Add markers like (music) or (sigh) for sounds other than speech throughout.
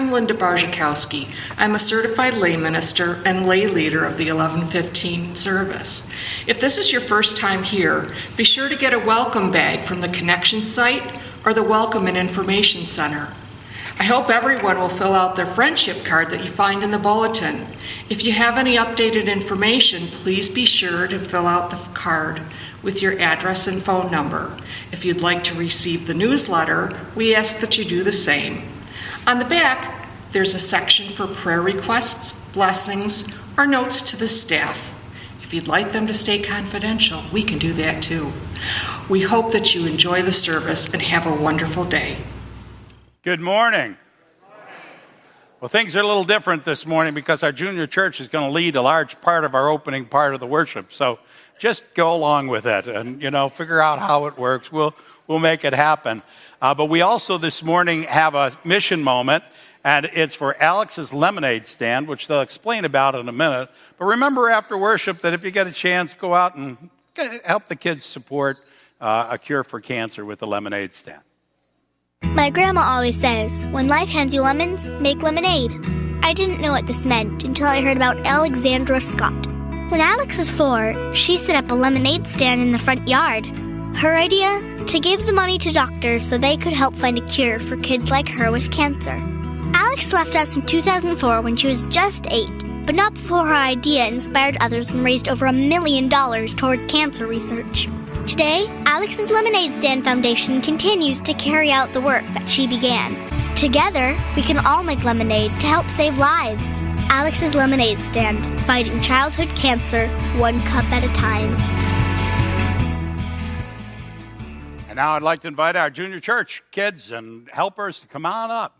I'm Linda Barzakowski. I'm a certified lay minister and lay leader of the 1115 service. If this is your first time here, be sure to get a welcome bag from the Connection site or the Welcome and Information Center. I hope everyone will fill out their friendship card that you find in the bulletin. If you have any updated information, please be sure to fill out the card with your address and phone number. If you'd like to receive the newsletter, we ask that you do the same. On the back, there's a section for prayer requests, blessings, or notes to the staff. If you'd like them to stay confidential, we can do that too. We hope that you enjoy the service and have a wonderful day. Good morning. Well, things are a little different this morning because our junior church is going to lead a large part of our opening part of the worship. So just go along with it and, you know, figure out how it works. We'll, we'll make it happen. Uh, but we also this morning have a mission moment, and it's for Alex's lemonade stand, which they'll explain about in a minute. But remember after worship that if you get a chance, go out and help the kids support uh, a cure for cancer with the lemonade stand. My grandma always says, when life hands you lemons, make lemonade. I didn't know what this meant until I heard about Alexandra Scott. When Alex was four, she set up a lemonade stand in the front yard. Her idea? To give the money to doctors so they could help find a cure for kids like her with cancer. Alex left us in 2004 when she was just eight, but not before her idea inspired others and raised over a million dollars towards cancer research. Today, Alex's Lemonade Stand Foundation continues to carry out the work that she began. Together, we can all make lemonade to help save lives. Alex's Lemonade Stand, fighting childhood cancer one cup at a time. Now I'd like to invite our junior church kids and helpers to come on up.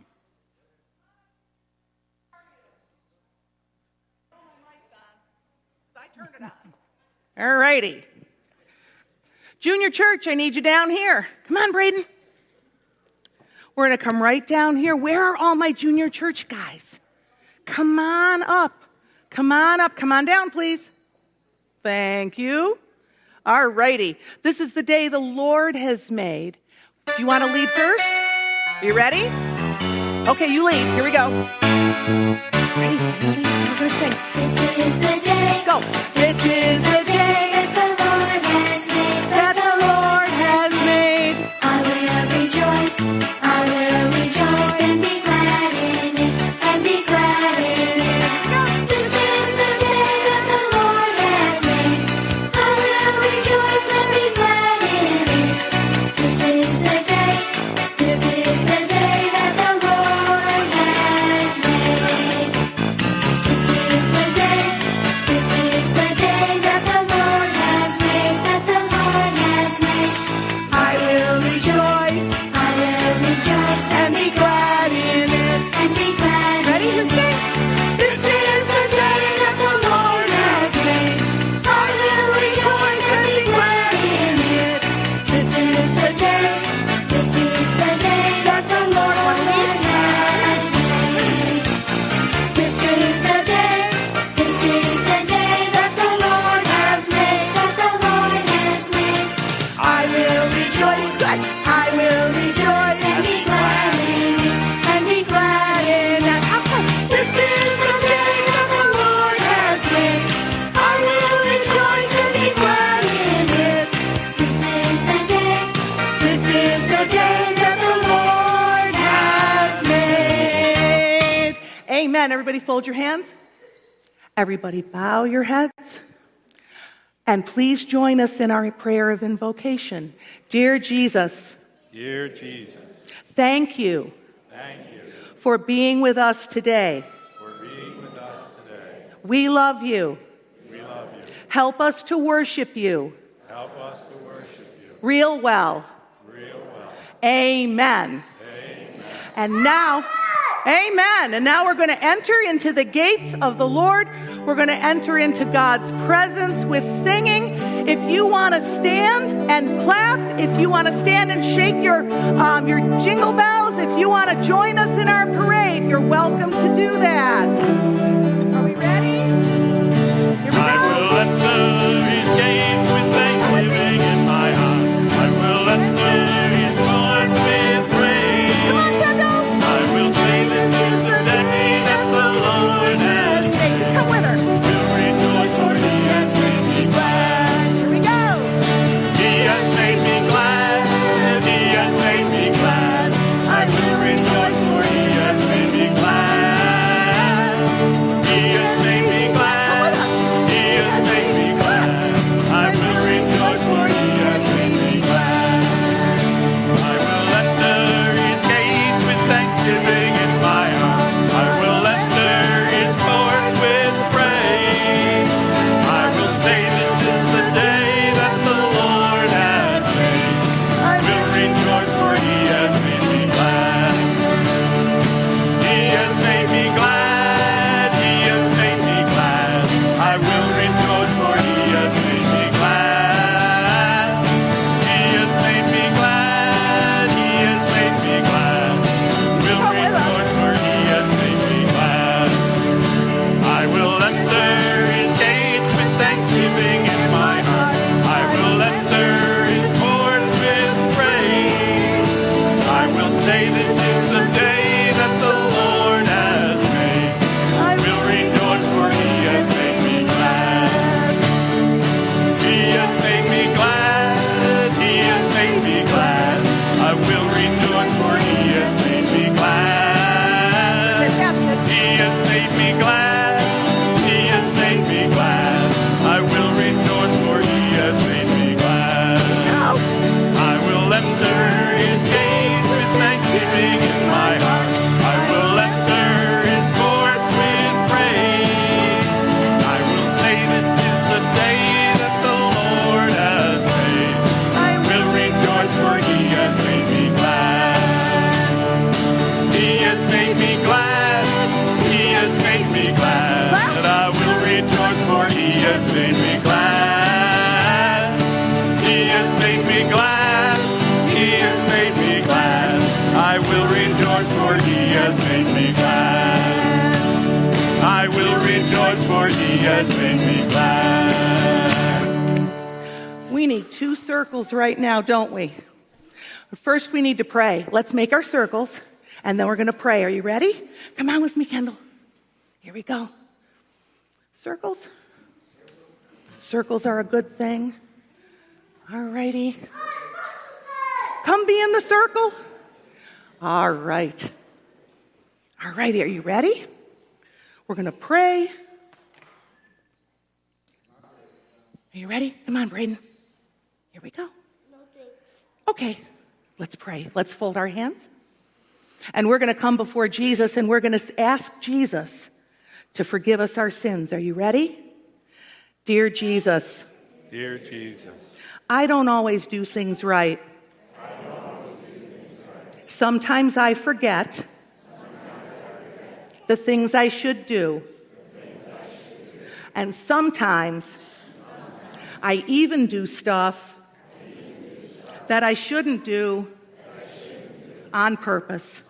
All righty. Junior church, I need you down here. Come on, Braden. We're going to come right down here. Where are all my junior church guys? Come on up. Come on up. Come on down, please. Thank you. All righty. This is the day the Lord has made. Do you want to lead first? Are you ready? Okay, you lead. Here we go. Ready? Ready? We're going to sing. This is the day. Go. This is the Amen. Everybody fold your hands. Everybody bow your heads. And please join us in our prayer of invocation. Dear Jesus, Dear Jesus, thank you thank you for being with us today. for being with us today. We love you. We love you. Help us to worship you Help us to worship you real well. real well. Amen. And now, amen. And now we're going to enter into the gates of the Lord. We're going to enter into God's presence with singing. If you want to stand and clap, if you want to stand and shake your, um, your jingle bells, if you want to join us in our parade, you're welcome to do that. Are we ready? Here we go. David. Circles right now, don't we? First, we need to pray. Let's make our circles, and then we're going to pray. Are you ready? Come on with me, Kendall. Here we go. Circles. Circles are a good thing. All righty. Come be in the circle. All right. All righty. Are you ready? We're going to pray. Are you ready? Come on, Braden. Here we go. Okay, let's pray. Let's fold our hands. And we're going to come before Jesus and we're going to ask Jesus to forgive us our sins. Are you ready? Dear Jesus, Dear Jesus, I don't always do things right. Sometimes I forget the things I should do. And sometimes I even do stuff that I shouldn't do on purpose.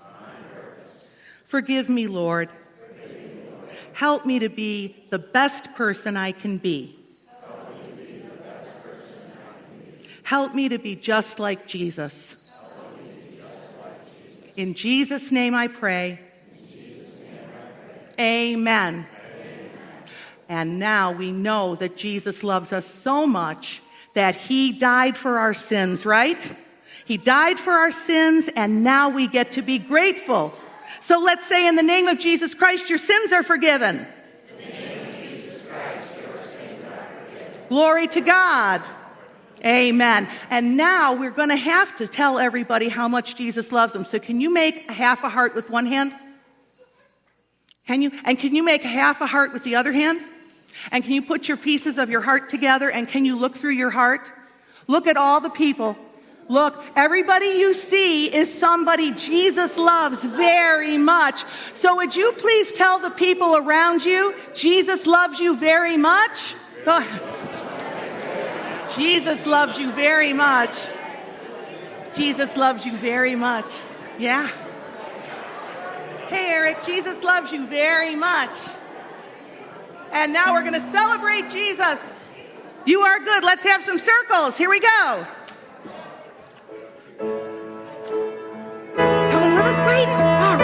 Forgive me, Lord. Help me to be the best person I can be. Help me to be just like Jesus. In Jesus' name I pray. Amen. And now we know that Jesus loves us so much that he died for our sins, right? He died for our sins, and now we get to be grateful. So let's say, in the name of Jesus Christ, your sins are forgiven. In Jesus Christ, your sins are forgiven. Glory to God. Amen. And now we're going to have to tell everybody how much Jesus loves them. So, can you make a half a heart with one hand? Can you? And can you make half a heart with the other hand? And can you put your pieces of your heart together and can you look through your heart? Look at all the people. Look, everybody you see is somebody Jesus loves very much. So would you please tell the people around you, Jesus loves you very much? (laughs) Jesus loves you very much. Jesus loves you very much. Yeah. Hey, Eric, Jesus loves you very much. And now we're going to celebrate Jesus. You are good. Let's have some circles. Here we go. Coming with us, Braden? All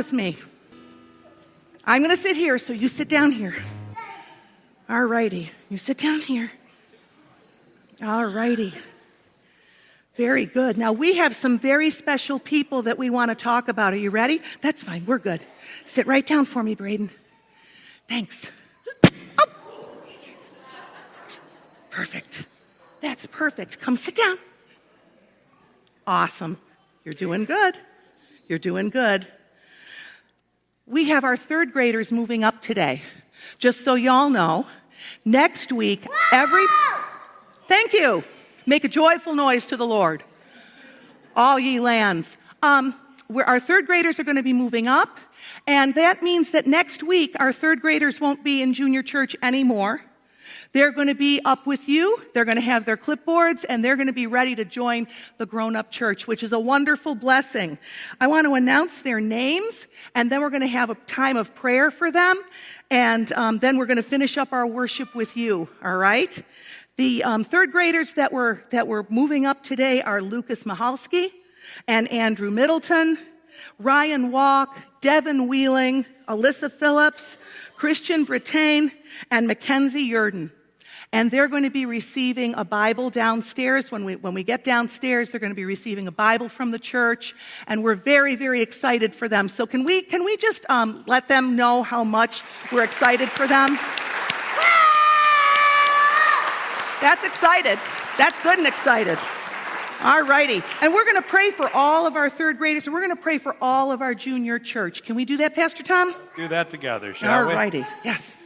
with me. I'm going to sit here, so you sit down here. All righty. You sit down here. All righty. Very good. Now, we have some very special people that we want to talk about. Are you ready? That's fine. We're good. Sit right down for me, Braden. Thanks. Oh. Perfect. That's perfect. Come sit down. Awesome. You're doing good. You're doing good. We have our third graders moving up today. Just so y'all know, next week, every. Thank you. Make a joyful noise to the Lord. All ye lands. Um, our third graders are going to be moving up, and that means that next week our third graders won't be in junior church anymore. They're going to be up with you. They're going to have their clipboards and they're going to be ready to join the grown up church, which is a wonderful blessing. I want to announce their names and then we're going to have a time of prayer for them. And um, then we're going to finish up our worship with you. All right. The um, third graders that were, that were moving up today are Lucas Mahalski and Andrew Middleton, Ryan Walk, Devin Wheeling, Alyssa Phillips, Christian Brittain, and Mackenzie Yurden. And they're going to be receiving a Bible downstairs. When we, when we get downstairs, they're going to be receiving a Bible from the church. And we're very, very excited for them. So can we, can we just um, let them know how much we're excited for them? (laughs) That's excited. That's good and excited. All righty. And we're going to pray for all of our third graders, and we're going to pray for all of our junior church. Can we do that, Pastor Tom? Do that together, shall All we? righty. Yes.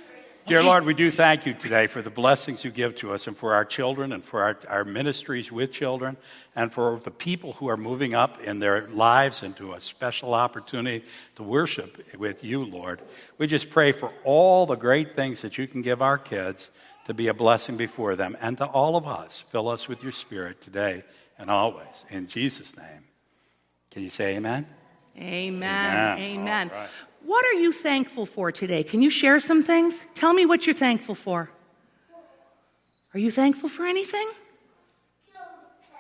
Dear Lord, we do thank you today for the blessings you give to us and for our children and for our, our ministries with children and for the people who are moving up in their lives into a special opportunity to worship with you, Lord. We just pray for all the great things that you can give our kids to be a blessing before them and to all of us. Fill us with your spirit today and always. In Jesus' name. Can you say amen? Amen. Amen. Amen. What are you thankful for today? Can you share some things? Tell me what you're thankful for. Are you thankful for anything?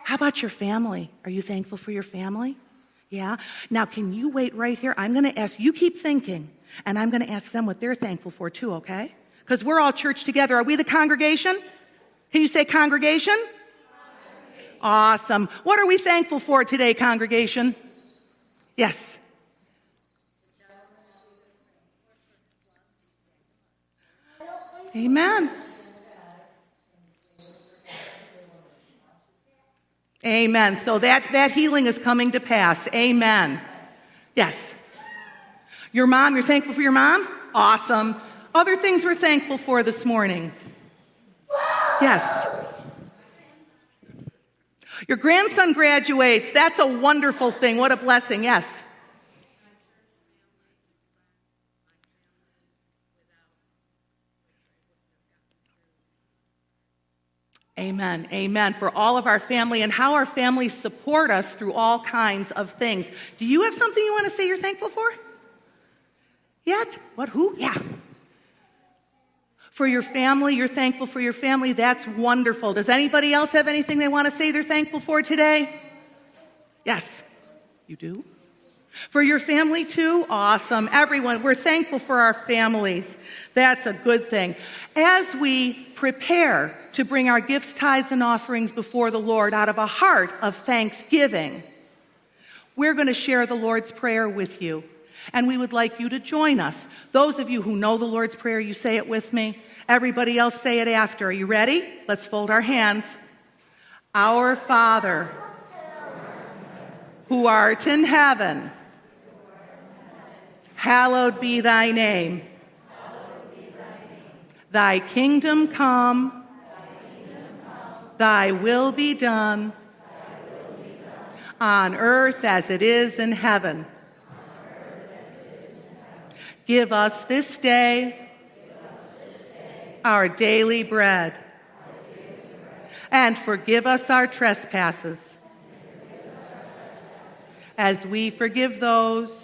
How about your family? Are you thankful for your family? Yeah. Now, can you wait right here? I'm going to ask, you keep thinking, and I'm going to ask them what they're thankful for too, okay? Because we're all church together. Are we the congregation? Can you say congregation? Awesome. What are we thankful for today, congregation? Yes. Amen. Amen. So that, that healing is coming to pass. Amen. Yes. Your mom, you're thankful for your mom? Awesome. Other things we're thankful for this morning? Yes. Your grandson graduates. That's a wonderful thing. What a blessing. Yes. Amen. Amen. For all of our family and how our families support us through all kinds of things. Do you have something you want to say you're thankful for? Yet? What? Who? Yeah. For your family, you're thankful for your family. That's wonderful. Does anybody else have anything they want to say they're thankful for today? Yes. You do? For your family too? Awesome. Everyone, we're thankful for our families. That's a good thing. As we prepare to bring our gifts, tithes, and offerings before the Lord out of a heart of thanksgiving, we're going to share the Lord's Prayer with you. And we would like you to join us. Those of you who know the Lord's Prayer, you say it with me. Everybody else say it after. Are you ready? Let's fold our hands. Our Father, who art in heaven, hallowed be thy name. Thy kingdom come, thy will be done on earth as it is in heaven. Give us this day our daily bread. And forgive us our trespasses as we forgive those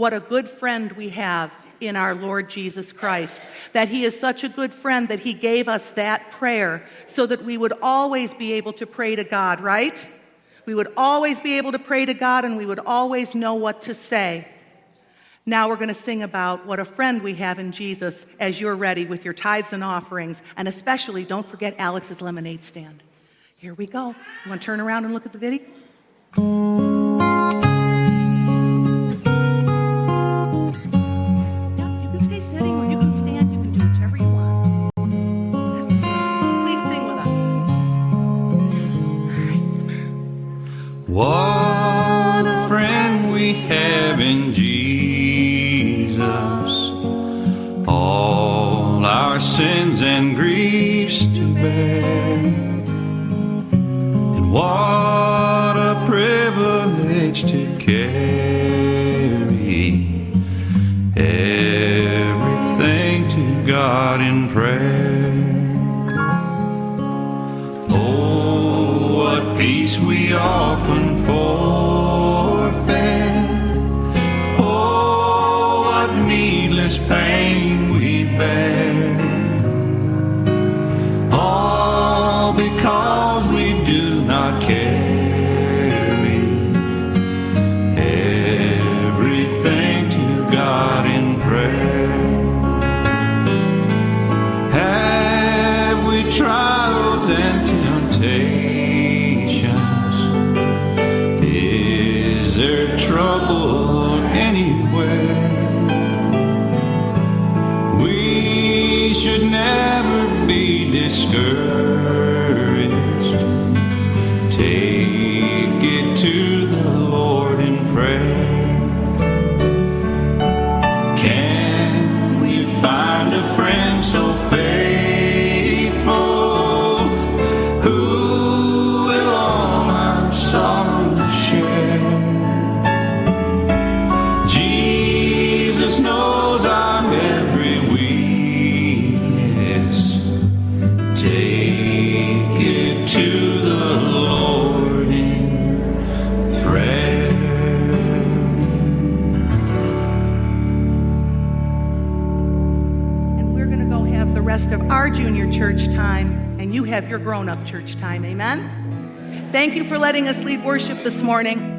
what a good friend we have in our Lord Jesus Christ. That He is such a good friend that He gave us that prayer so that we would always be able to pray to God, right? We would always be able to pray to God and we would always know what to say. Now we're going to sing about what a friend we have in Jesus as you're ready with your tithes and offerings. And especially, don't forget Alex's lemonade stand. Here we go. You want to turn around and look at the video? What a friend we have in Jesus. All our sins and griefs to bear. And what a privilege to have your grown up church time. Amen? Thank you for letting us lead worship this morning.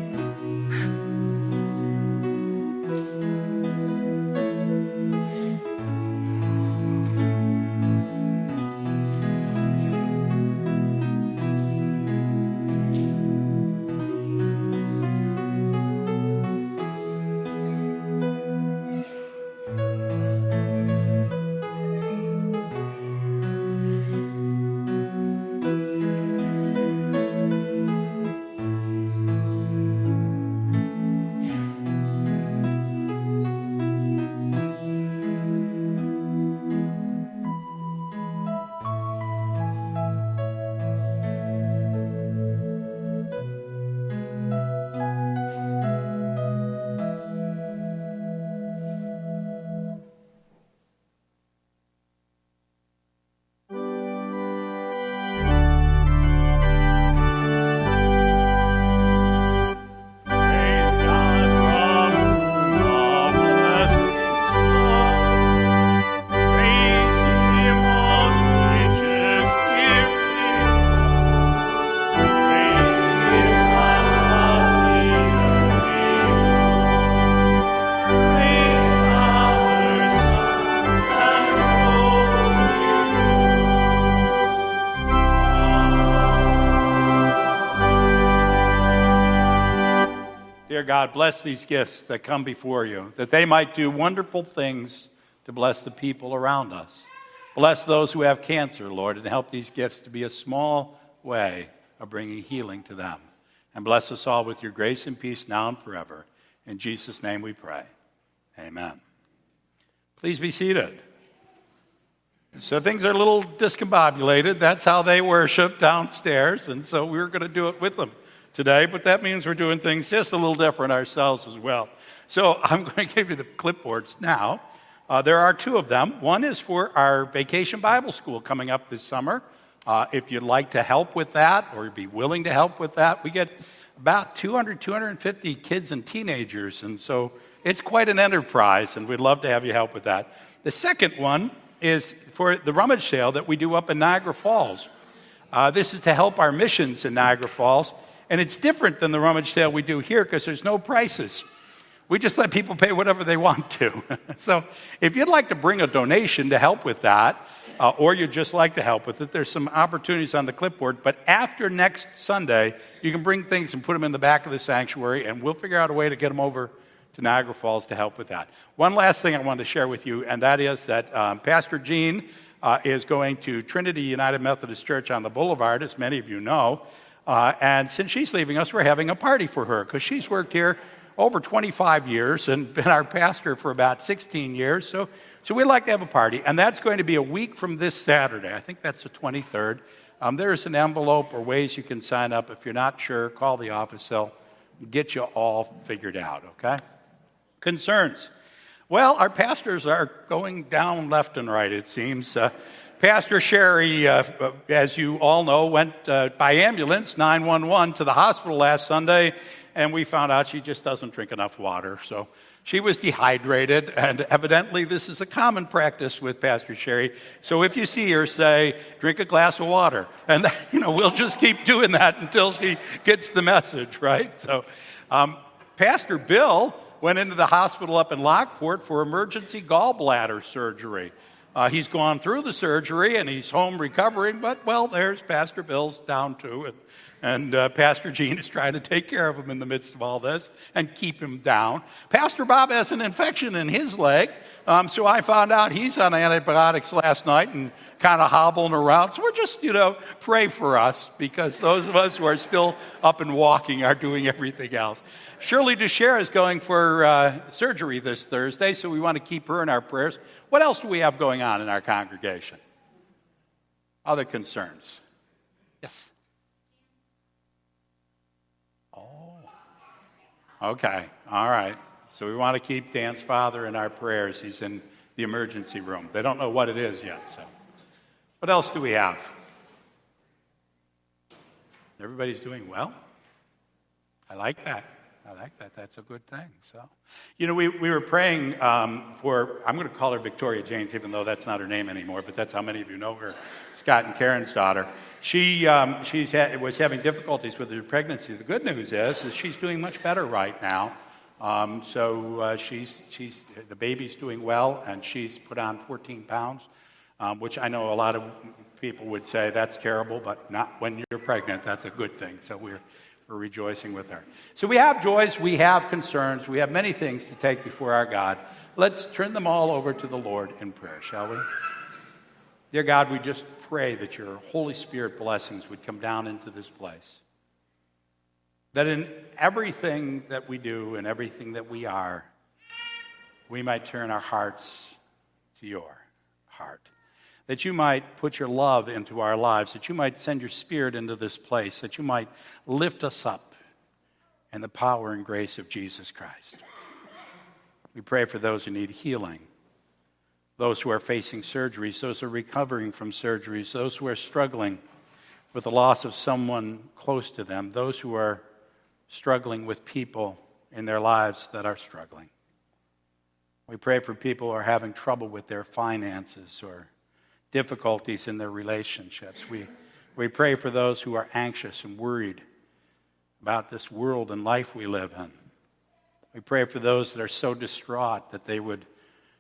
God, bless these gifts that come before you, that they might do wonderful things to bless the people around us. Bless those who have cancer, Lord, and help these gifts to be a small way of bringing healing to them. And bless us all with your grace and peace now and forever. In Jesus' name we pray. Amen. Please be seated. So things are a little discombobulated. That's how they worship downstairs, and so we're going to do it with them today. But that means we're doing things just a little different ourselves as well. So (laughs) I'm going to give you the clipboards now. Uh, there are two of them. One is for our vacation Bible school coming up this summer. Uh, if you'd like to help with that or be willing to help with that, we get about 200, 250 kids and teenagers. And so it's quite an enterprise, and we'd love to have you help with that. The second one is for the rummage sale that we do up in Niagara Falls. Uh, this is to help our missions in Niagara Falls, and it's different than the rummage sale we do here because there's no prices. We just let people pay whatever they want to. (laughs) so if you'd like to bring a donation to help with that, uh, or you'd just like to help with it, there's some opportunities on the clipboard. But after next Sunday, you can bring things and put them in the back of the sanctuary, and we'll figure out a way to get them over to Niagara Falls to help with that. One last thing I wanted to share with you, and that is that um, Pastor Gene uh, is going to Trinity United Methodist Church on the Boulevard, as many of you know. Uh, and since she's leaving us, we're having a party for her because she's worked here over 25 years and (laughs) been our pastor for about 16 years. So, so we'd like to have a party, and that's going to be a week from this Saturday. I think that's the 23rd. Um, there's an envelope or ways you can sign up. If you're not sure, call the office. They'll get you all figured out, okay? Concerns. Well, our pastors are going down left and right, it seems. Uh, Pastor Sherry, uh, as you all know, went uh, by ambulance 911 to the hospital last Sunday and we found out she just doesn't drink enough water. So she was dehydrated, and evidently this is a common practice with Pastor Sherry. So if you see her, say, drink a glass of water. (laughs) And, you know, we'll just keep doing that until she gets the message, right? So um, Pastor Bill went into the hospital up in Lockport for emergency gallbladder surgery. Uh, he's gone through the surgery and he's home recovering, but well, there's Pastor Bill's down too. And and uh, Pastor Gene is trying to take care of him in the midst of all this and keep him down. Pastor Bob has an infection in his leg, um, so I found out he's on antibiotics last night and kind of hobbling around. So we're just, you know, pray for us because those of us who are still up and walking are doing everything else. Shirley Ducher is going for uh, surgery this Thursday, so we want to keep her in our prayers. What else do we have going on in our congregation? Other concerns? Yes. Okay, all right. So we want to keep Dan's father in our prayers. He's in the emergency room. They don't know what it is yet. So, what else do we have? Everybody's doing well. I like that. I like that. That's a good thing. So, you know, we, we were praying um, for, I'm going to call her Victoria James, even though that's not her name anymore, but that's how many of you know her, Scott and Karen's daughter. She um, she's ha- was having difficulties with her pregnancy. The good news is, is she's doing much better right now. Um, so uh, she's, she's, the baby's doing well, and she's put on 14 pounds, um, which I know a lot of people would say that's terrible, but not when you're pregnant. That's a good thing. So we're, rejoicing with her. So we have joys, we have concerns, we have many things to take before our God. Let's turn them all over to the Lord in prayer, shall we? Dear God, we just pray that your Holy Spirit blessings would come down into this place. That in everything that we do and everything that we are, we might turn our hearts to your heart. That you might put your love into our lives, that you might send your spirit into this place, that you might lift us up in the power and grace of Jesus Christ. We pray for those who need healing those who are facing surgeries, those who are recovering from surgeries, those who are struggling with the loss of someone close to them, those who are struggling with people in their lives that are struggling. We pray for people who are having trouble with their finances or difficulties in their relationships. We, we pray for those who are anxious and worried about this world and life we live in. We pray for those that are so distraught that they would,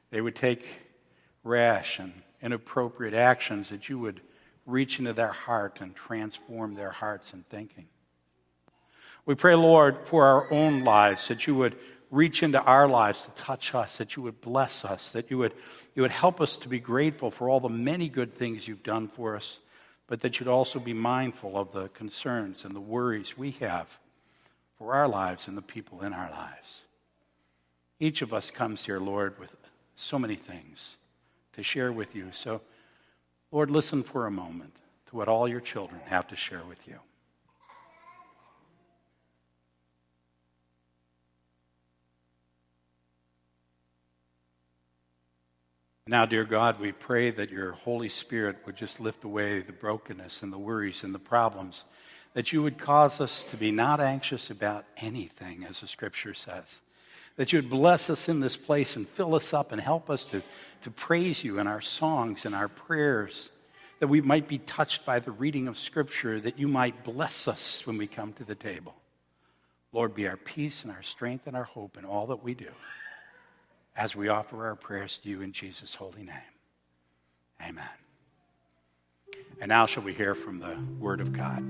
they would take rash and inappropriate actions, that you would reach into their heart and transform their hearts and thinking. We pray, Lord, for our own lives, that you would reach into our lives to touch us, that you would bless us, that you would, you would help us to be grateful for all the many good things you've done for us, but that you'd also be mindful of the concerns and the worries we have for our lives and the people in our lives. Each of us comes here, Lord, with so many things to share with you. So, Lord, listen for a moment to what all your children have to share with you. Now, dear God, we pray that your Holy Spirit would just lift away the brokenness and the worries and the problems, that you would cause us to be not anxious about anything, as the scripture says, that you would bless us in this place and fill us up and help us to, to praise you in our songs and our prayers, that we might be touched by the reading of scripture, that you might bless us when we come to the table. Lord, be our peace and our strength and our hope in all that we do as we offer our prayers to you in Jesus' holy name. Amen. And now, shall we hear from the Word of God?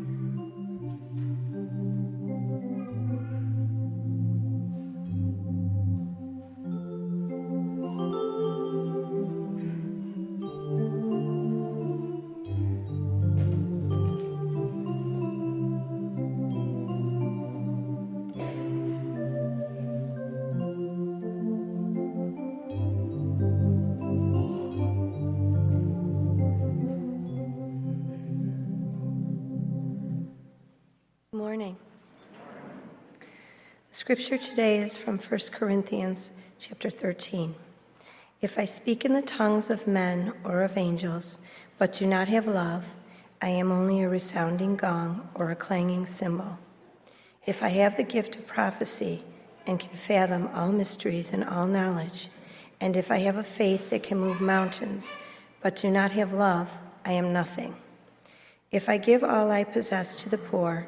Scripture today is from 1 Corinthians chapter 13. If I speak in the tongues of men or of angels, but do not have love, I am only a resounding gong or a clanging cymbal. If I have the gift of prophecy and can fathom all mysteries and all knowledge, and if I have a faith that can move mountains, but do not have love, I am nothing. If I give all I possess to the poor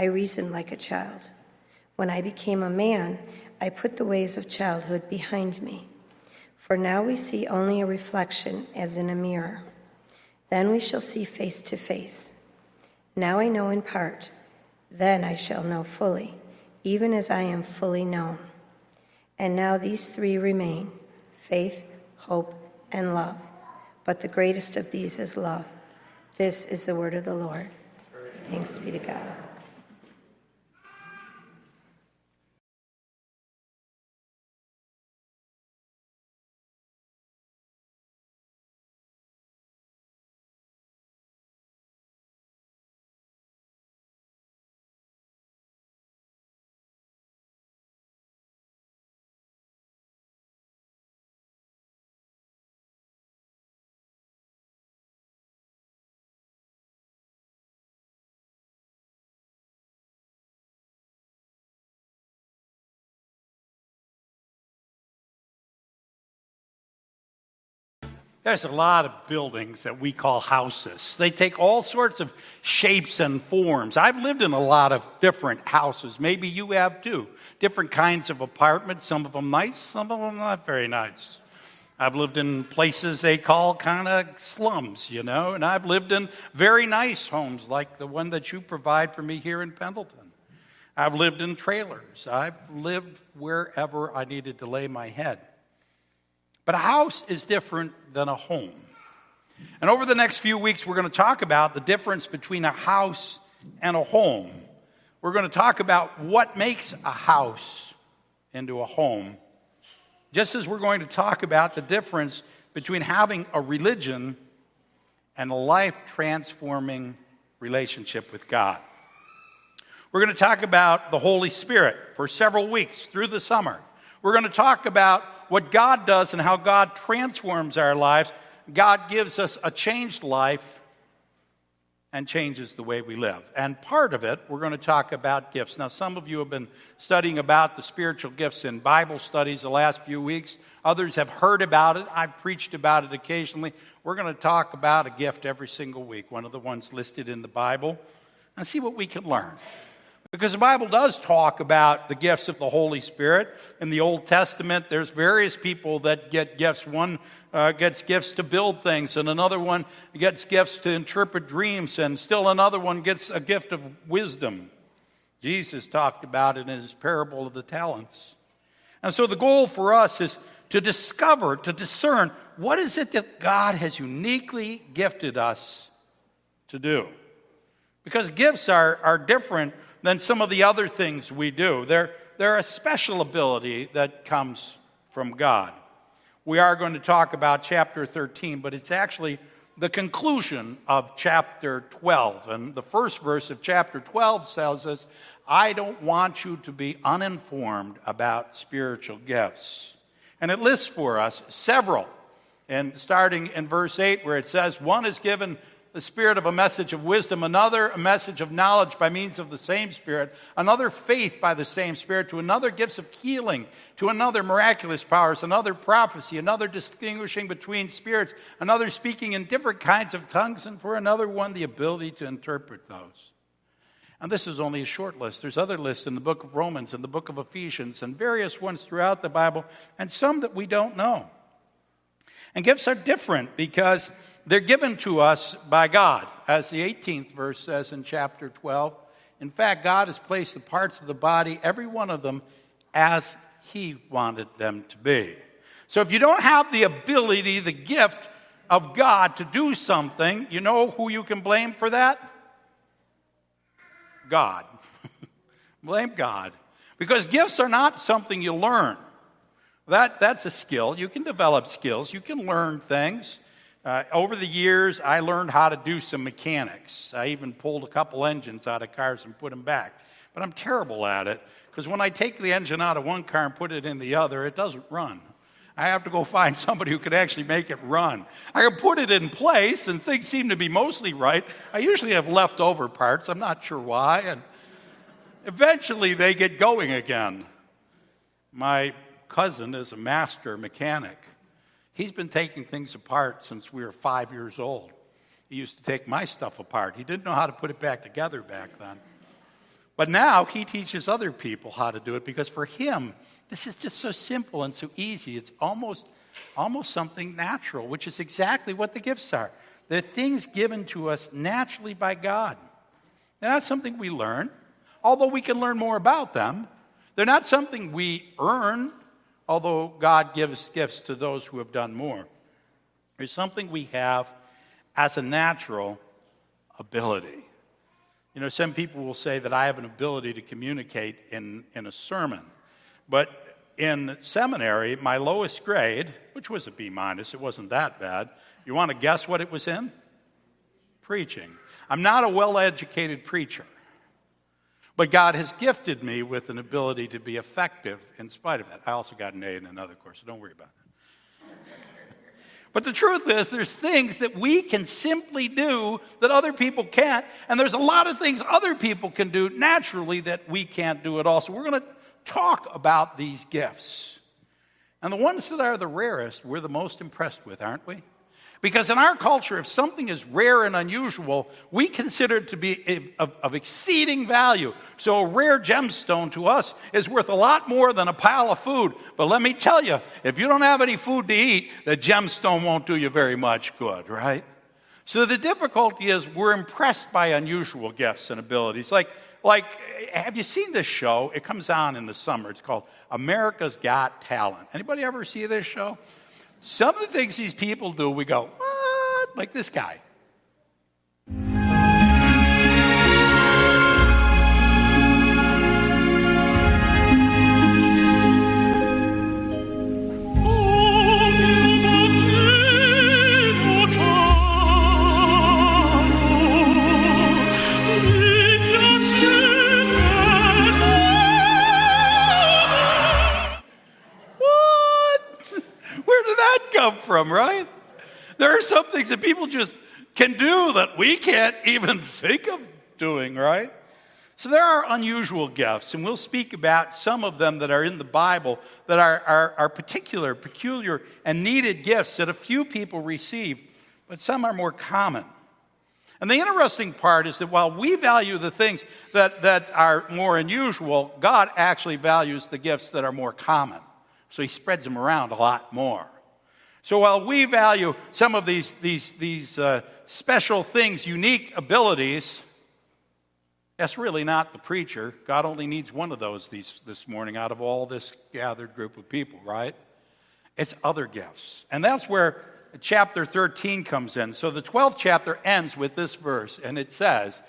I reasoned like a child. When I became a man, I put the ways of childhood behind me. For now we see only a reflection as in a mirror. Then we shall see face to face. Now I know in part, then I shall know fully, even as I am fully known. And now these three remain faith, hope, and love. But the greatest of these is love. This is the word of the Lord. Thanks be to God. There's a lot of buildings that we call houses. They take all sorts of shapes and forms. I've lived in a lot of different houses. Maybe you have too. Different kinds of apartments, some of them nice, some of them not very nice. I've lived in places they call kind of slums, you know, and I've lived in very nice homes like the one that you provide for me here in Pendleton. I've lived in trailers. I've lived wherever I needed to lay my head. But a house is different than a home. And over the next few weeks, we're going to talk about the difference between a house and a home. We're going to talk about what makes a house into a home, just as we're going to talk about the difference between having a religion and a life transforming relationship with God. We're going to talk about the Holy Spirit for several weeks through the summer. We're going to talk about what God does and how God transforms our lives. God gives us a changed life and changes the way we live. And part of it, we're going to talk about gifts. Now, some of you have been studying about the spiritual gifts in Bible studies the last few weeks. Others have heard about it. I've preached about it occasionally. We're going to talk about a gift every single week, one of the ones listed in the Bible, and see what we can learn. Because the Bible does talk about the gifts of the Holy Spirit. In the Old Testament, there's various people that get gifts. One uh, gets gifts to build things, and another one gets gifts to interpret dreams, and still another one gets a gift of wisdom. Jesus talked about it in his parable of the talents. And so the goal for us is to discover, to discern what is it that God has uniquely gifted us to do. Because gifts are, are different than some of the other things we do. They're, they're a special ability that comes from God. We are going to talk about chapter 13, but it's actually the conclusion of chapter 12. And the first verse of chapter 12 tells us, I don't want you to be uninformed about spiritual gifts. And it lists for us several. And starting in verse 8, where it says, One is given the spirit of a message of wisdom, another a message of knowledge by means of the same spirit, another faith by the same spirit, to another gifts of healing, to another miraculous powers, another prophecy, another distinguishing between spirits, another speaking in different kinds of tongues, and for another one the ability to interpret those. And this is only a short list. There's other lists in the book of Romans and the book of Ephesians and various ones throughout the Bible, and some that we don't know. And gifts are different because they're given to us by God, as the 18th verse says in chapter 12. In fact, God has placed the parts of the body, every one of them, as He wanted them to be. So if you don't have the ability, the gift of God to do something, you know who you can blame for that? God. (laughs) blame God. Because gifts are not something you learn. That, that's a skill. You can develop skills, you can learn things. Uh, over the years, I learned how to do some mechanics. I even pulled a couple engines out of cars and put them back. But I'm terrible at it because when I take the engine out of one car and put it in the other, it doesn't run. I have to go (laughs) find somebody who could actually make it run. I can put it in place and things seem to be mostly right. I usually have leftover parts. I'm not sure why. And eventually they get going again. My cousin is a master mechanic. He's been taking things apart since we were five years old. He used to take my stuff apart. He didn't know how to put it back together back then. But now he teaches other people how to do it because for him, this is just so simple and so easy. It's almost, almost something natural, which is exactly what the gifts are. They're things given to us naturally by God. They're not something we learn, although we can learn more about them. They're not something we earn although God gives gifts to those who have done more. There's something we have as a natural ability. You know, some people will say that I have an ability to communicate in, in a sermon. But in seminary, my lowest grade, which was a B minus, it wasn't that bad. You want to guess what it was in? Preaching. I'm not a well educated preacher. But God has gifted me with an ability to be effective in spite of that. I also got an A in another course, so don't worry about that. (laughs) But the truth is, there's things that we can simply do that other people can't, and there's a lot of things other people can do naturally that we can't do at all. So we're going to talk about these gifts. And the ones that are the rarest, we're the most impressed with, aren't we? Because in our culture, if something is rare and unusual, we consider it to be of, of, exceeding value. So a rare gemstone to us is worth a lot more than a pile of food. But let me tell you, if you don't have any food to eat, the gemstone won't do you very much good, right? So the difficulty is we're impressed by unusual gifts and abilities. Like, like, have you seen this show? It comes on in the summer. It's called America's Got Talent. Anybody ever see this show? Some of the things these people do, we go, what? Like this guy. Come from, right? There are some things that people just can do that we can't even (laughs) think of doing, right? So there are unusual gifts, and we'll speak about some of them that are in the Bible that are, are, are particular, peculiar, and needed gifts that a few people receive, but some are more common. And the interesting part is that while we value the things that, that are more unusual, God actually values the gifts that are more common. So he spreads them around a lot more. So while we value some of these, these, these uh, special things, unique abilities, that's really not the preacher. God only needs one of those these, this morning out of all this gathered group of people, right? It's other gifts. And that's where chapter 13 comes in. So the 12th chapter ends with this verse, and it says,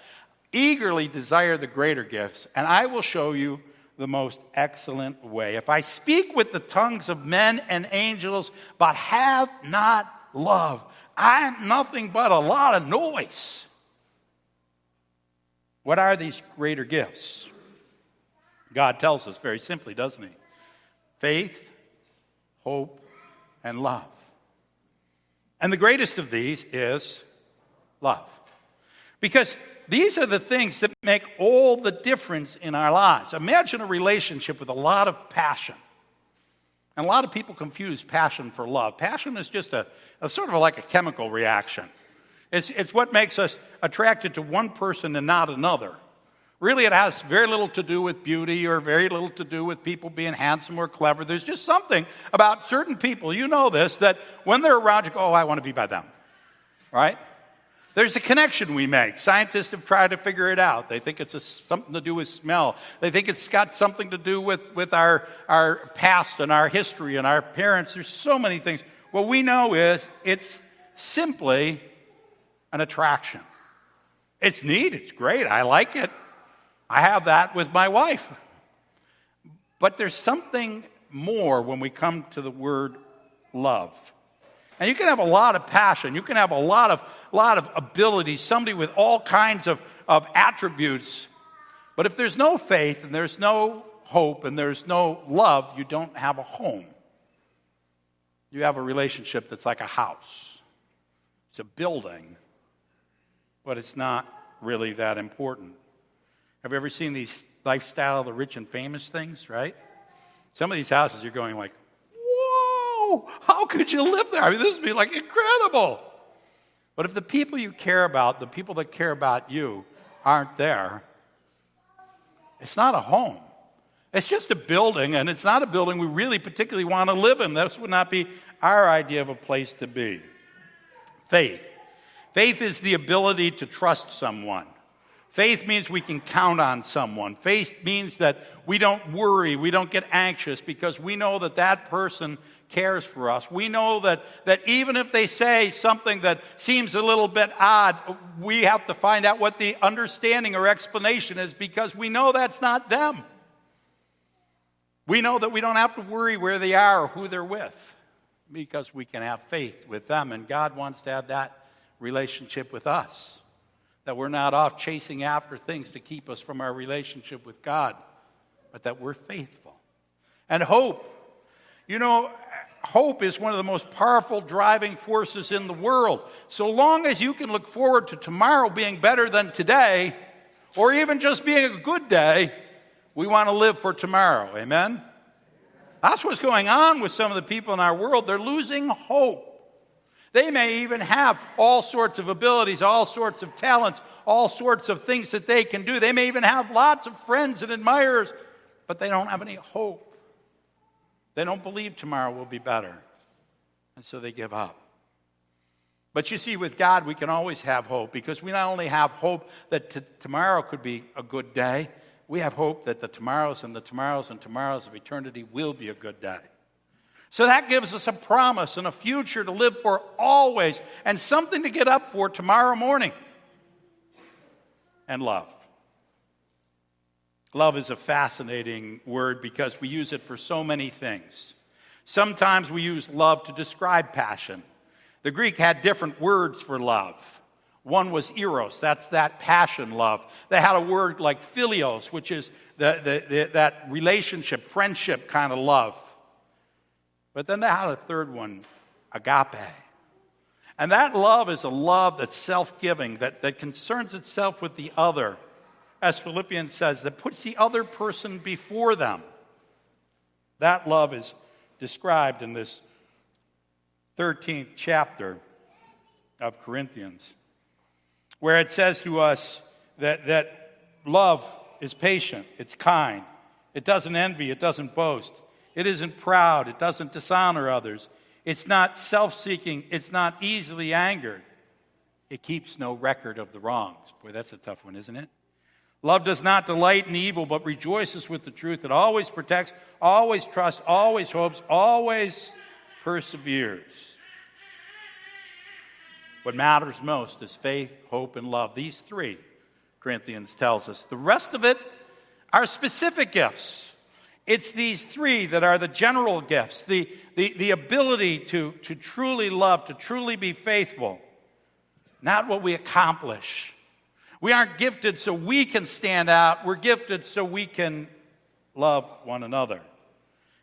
Eagerly desire the greater gifts, and I will show you the most excellent way. If I speak with the tongues of men and angels, but have not love, I am nothing but a lot of noise. What are these greater gifts? God tells us very simply, doesn't He? Faith, hope, and love. And the greatest of these is love. Because these are the things that make all the difference in our lives. Imagine a relationship with a lot of passion. And a lot of people confuse passion for love. Passion is just a, a sort of like a chemical reaction. It's, it's what makes us attracted to one person and not another. Really, it has very little to do with beauty or very little to do with people being handsome or clever. There's just something about certain people, you know this, that when they're around, you go, oh, I want to be by them. Right? There's a connection we make. Scientists have tried to figure it out. They think it's a, something to do with smell. They think it's got something to do with, with our, our past and our history and our parents. There's so many things. What we know is it's simply an attraction. It's neat, it's great, I like it. I have that with my wife. But there's something more when we come to the word love. And you can have a lot of passion, you can have a lot of, lot of ability, somebody with all kinds of, of attributes. But if there's no faith and there's no hope and there's no love, you don't have a home. You have a relationship that's like a house, it's a building but it's not really that important. Have you ever seen these lifestyle, the rich and famous things, right? Some of these houses you're going like, how could you live there? I mean, this would be like incredible. But if the people you care about, the people that care about you, aren't there, it's not a home. It's just a building, and it's not a building we really particularly want to live in. This would not be our idea of a place to be. Faith. Faith is the ability to trust someone. Faith means we can count on someone. Faith means that we don't worry, we don't get anxious because we know that that person cares for us. We know that, that even if they say something that seems a little bit odd, we have to find out what the understanding or explanation is because we know that's not them. We know that we don't have to worry where they are or who they're with because we can have faith with them, and God wants to have that relationship with us. That we're not off chasing after things to keep us from our relationship with God, but that we're faithful. And hope. You know, hope is one of the most powerful driving forces in the world. So long as you can look forward to tomorrow being better than today, or even just being a good day, we want to live for tomorrow. Amen? That's what's going on with some of the people in our world. They're losing hope. They may even have all sorts of abilities, all sorts of talents, all sorts of things that they can do. They may even have lots of friends and admirers, but they don't have any hope. They don't believe tomorrow will be better. And so they give up. But you see, with God, we can always have hope because we not only have hope that t- tomorrow could be a good day, we have hope that the tomorrows and the tomorrows and tomorrows of eternity will be a good day. So that gives us a promise and a future to live for always and something to get up for tomorrow morning. And love. Love is a fascinating word because we use it for so many things. Sometimes we use love to describe passion. The Greek had different words for love. One was eros, that's that passion love. They had a word like philios, which is the, the, the, that relationship, friendship kind of love. But then they had a third one, agape. And that love is a love that's self giving, that, that concerns itself with the other, as Philippians says, that puts the other person before them. That love is described in this 13th chapter of Corinthians, where it says to us that, that love is patient, it's kind, it doesn't envy, it doesn't boast, it isn't proud, it doesn't dishonor others, it's not self seeking, it's not easily angered, it keeps no record of the wrongs. Boy, that's a tough one, isn't it? Love does not delight in evil, but rejoices with the truth. It always protects, always trusts, always hopes, always perseveres. What matters most is faith, hope, and love. These three, Corinthians tells us. The rest of it are specific gifts. It's these three that are the general gifts the, the, the ability to, to truly love, to truly be faithful, not what we accomplish. We aren't gifted so we can stand out, we're gifted so we can love one another.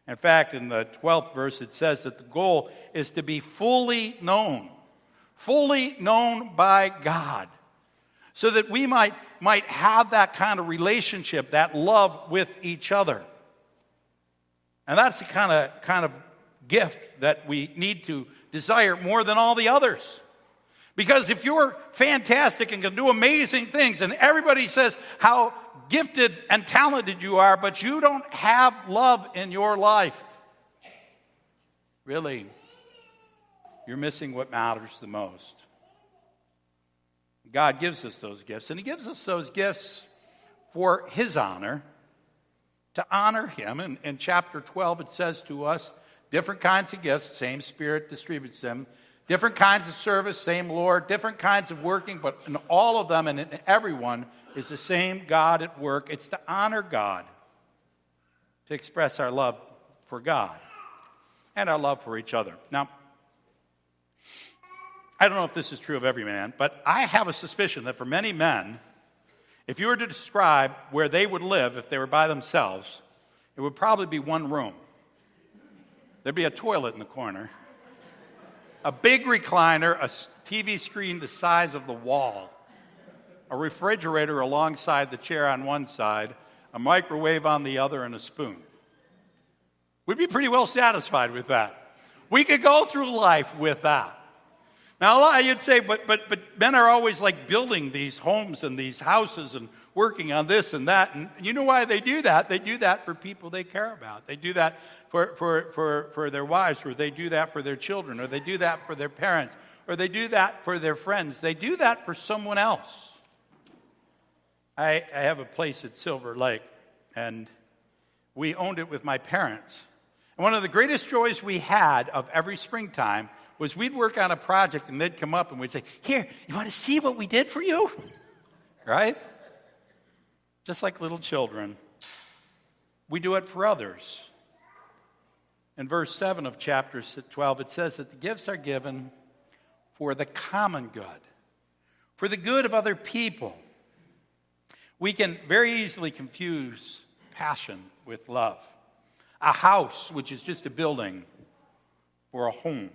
In fact, in the 12th verse, it says that the goal is to be fully known, fully known by God, so that we might, might have that kind of relationship, that love with each other. And that's the kind of, kind of gift that we need to desire more than all the others. Because if you're fantastic and can do amazing things, and everybody says how gifted and talented you are, but you don't have love in your life, really, you're missing what matters the most. God gives us those gifts, and He gives us those gifts for His honor, to honor Him. And in chapter 12, it says to us different kinds of gifts, same Spirit distributes them. Different kinds of service, same Lord, different kinds of working, but in all of them and in everyone is the same God at work. It's to honor God, to express our love for God and our love for each other. Now, I don't know if this is true of every man, but I have a suspicion that for many men, if you were to describe where they would live if they were by themselves, it would probably be one room. There'd be a toilet in the corner a big recliner, a TV screen the size of the wall, a refrigerator alongside the chair on one side, a microwave on the other, and a spoon. We'd be pretty well satisfied with that. We could go through life with that. Now, you'd say, but, but, but men are always like building these homes and these houses and working on this and that. And you know why they do that? They do that for people they care about. They do that for, for, for, for their wives, or they do that for their children, or they do that for their parents, or they do that for their friends. They do that for someone else. I, I have a place at Silver Lake, and we owned it with my parents. And one of the greatest joys we had of every springtime was we'd work on a project and they'd come up and we'd say, Here, you want to see what we did for you? (laughs) right? Just like little children. We do it for others. In verse 7 of chapter 12, it says that the gifts are given for the common good, for the good of other people. We can very easily confuse passion with love. A house, which is just a building, or a home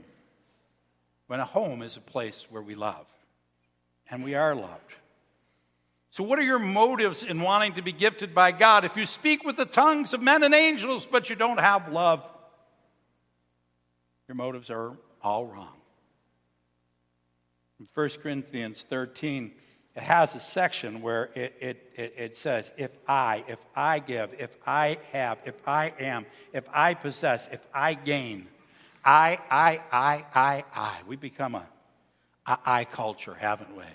when a home is a place where we love and we are loved. So, what are your motives in wanting to be gifted by God? If you speak with the tongues of men and angels, but you don't have love, your motives are all wrong. In 1 Corinthians 13, it has a section where it, it, it, it, says, If I, if I give, if I have, if I am, if I possess, if I gain, I, I, I, I, I. We become a, I culture, haven't we?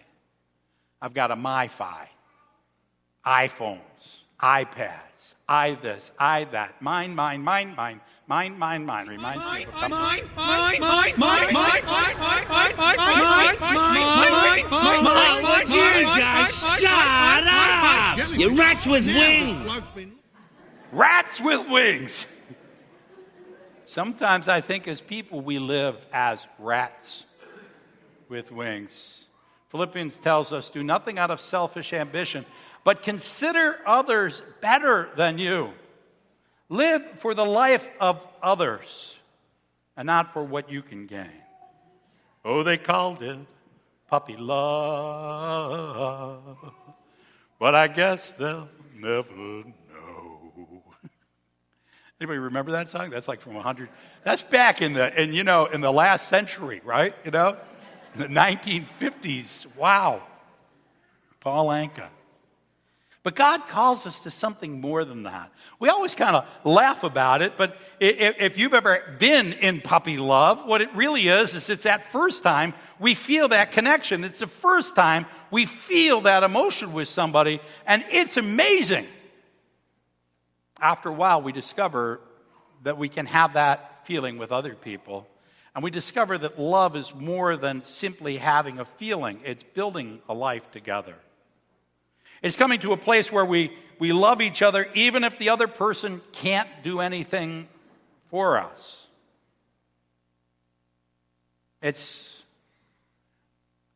I've got a MiFi, iPhones, iPads, I this, I that, mine, mine, mine, mine, mine, mine, mine. Reminds me of a couple. Mine, mine, mine, mine, mine, mine, mine, mine, mine, mine, mine, mine, mine, mine, Would you just shut up? You rats with wings. Rats with wings. Sometimes I think as people we live as rats with wings. Philippians tells us do nothing out of selfish ambition, but consider others better than you. Live for the life of others and not for what you can gain. Oh, they called it puppy love. But I guess they'll never know. Anybody remember that song? That's like from 100. That's back in the, and you know, in the last century, right? You know, in the 1950s. Wow. Paul Anka. But God calls us to something more than that. We always kind of laugh about it, but if you've ever been in puppy love, what it really is, is it's that first time we feel that connection. It's the first time we feel that emotion with somebody, and it's amazing. After a while, we discover that we can have that feeling with other people. And we discover that love is more than simply having a feeling, it's building a life together. It's coming to a place where we, we love each other even if the other person can't do anything for us. It's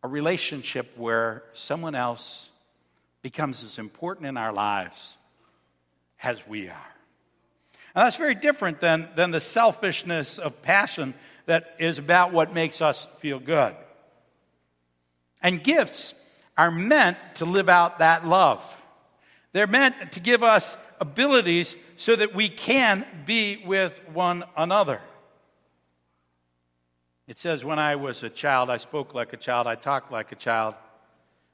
a relationship where someone else becomes as important in our lives as we are. And that's very different than, than the selfishness of passion that is about what makes us feel good. And gifts are meant to live out that love. They're meant to give us abilities so that we can be with one another. It says, When I was a child, I spoke like a child, I talked like a child.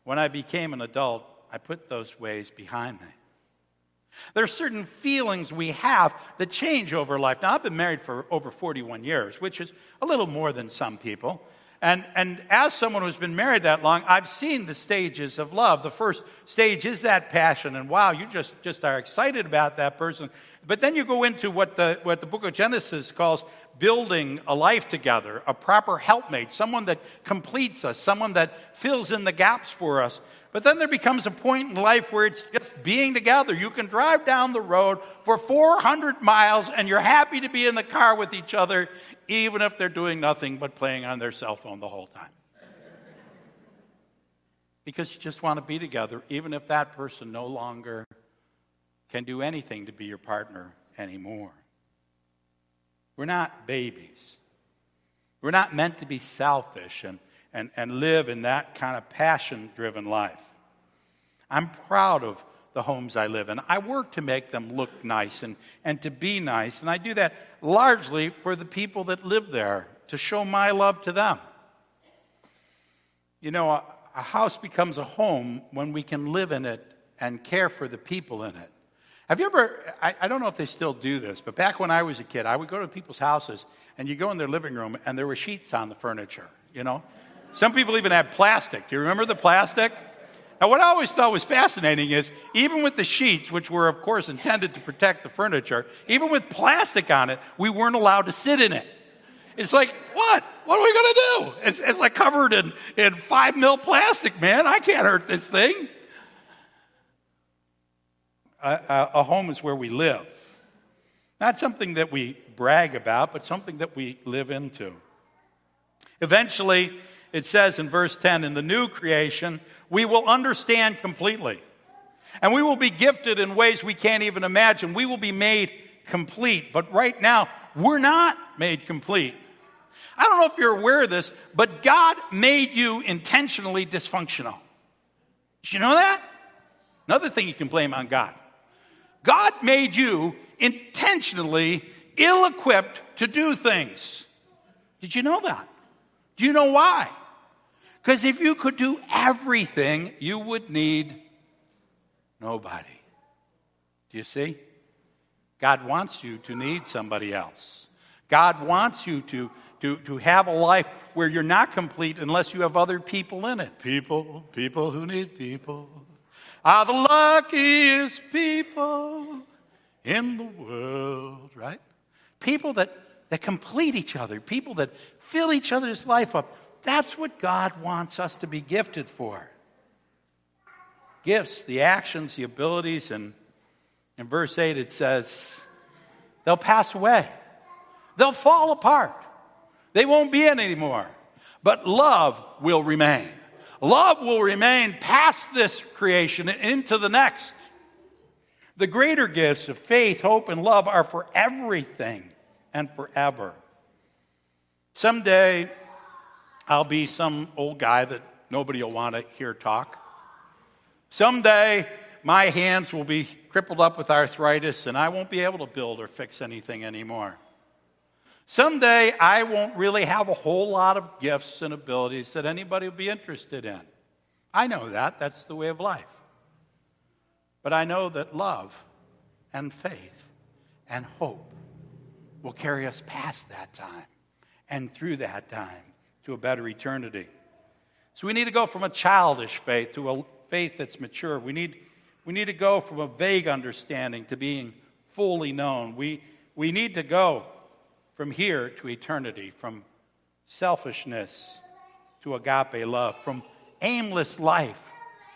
When I became an adult, I put those ways behind me. There are certain feelings we have that change over life. Now, I've been married for over 41 years, which is a little more than some people. And, and as someone who's been married that long, I've seen the stages of love. The first stage is that passion, and wow, you just, just are excited about that person. But then you go into what the, what the book of Genesis calls building a life together, a proper helpmate, someone that completes us, someone that fills in the gaps for us. But then there becomes a point in life where it's just being together. You can drive down the road for 400 miles and you're happy to be in the car with each other, even if they're doing nothing but playing on their cell phone the whole time. Because you just want to be together, even if that person no longer can do anything to be your partner anymore. We're not babies. We're not meant to be selfish and, and, and live in that kind of passion driven life. I'm proud of the homes I live in. I work to make them look nice and, and to be nice, and I do that largely for the people that live there, to show my love to them. You know, a, a house becomes a home when we can live in it and care for the people in it. Have you ever, I, I, don't know if they still do this, but back when I was a kid, I would go to people's houses and you go in their living room and there were sheets on the furniture, you know? Some people even had plastic. Do you remember the plastic? Now, what I always thought was fascinating is even with the sheets, which were, of course, intended to protect the furniture, even with plastic on it, we weren't allowed to sit in it. It's like, what? What are we going to do? It's, it's like covered in, in five mil plastic, man. I can't hurt this thing. A, a, home is where we live. Not something that we brag about, but something that we live into. Eventually, it says in verse 10 in the new creation, we will understand completely. And we will be gifted in ways we can't even imagine. We will be made complete. But right now, we're not made complete. I don't know if you're aware of this, but God made you intentionally dysfunctional. Did you know that? Another thing you can blame on God. God made you intentionally ill equipped to do things. Did you know that? Do you know why? Because if you could do everything, you would need nobody. Do you see? God wants you to need somebody else. God wants you to, to, to have a life where you're not complete unless you have other people in it. People, people who need people are the luckiest people in the world, right? People that, that complete each other, people that fill each other's life up. That's what God wants us to be gifted for. Gifts, the actions, the abilities, and in verse 8 it says, they'll pass away, they'll fall apart, they won't be in anymore, but love will remain. Love will remain past this creation and into the next. The greater gifts of faith, hope, and love are for everything and forever. Someday, I'll be some old guy that nobody will want to hear talk. Someday, my hands will be crippled up with arthritis and I won't be able to build or fix anything anymore. Someday, I won't really have a whole lot of gifts and abilities that anybody will be interested in. I know that. That's the way of life. But I know that love and faith and hope will carry us past that time and through that time to a better eternity. So we need to go from a childish faith to a faith that's mature. We need, we need to go from a vague understanding to being fully known. We, we need to go from here to eternity, from selfishness to agape love, from aimless life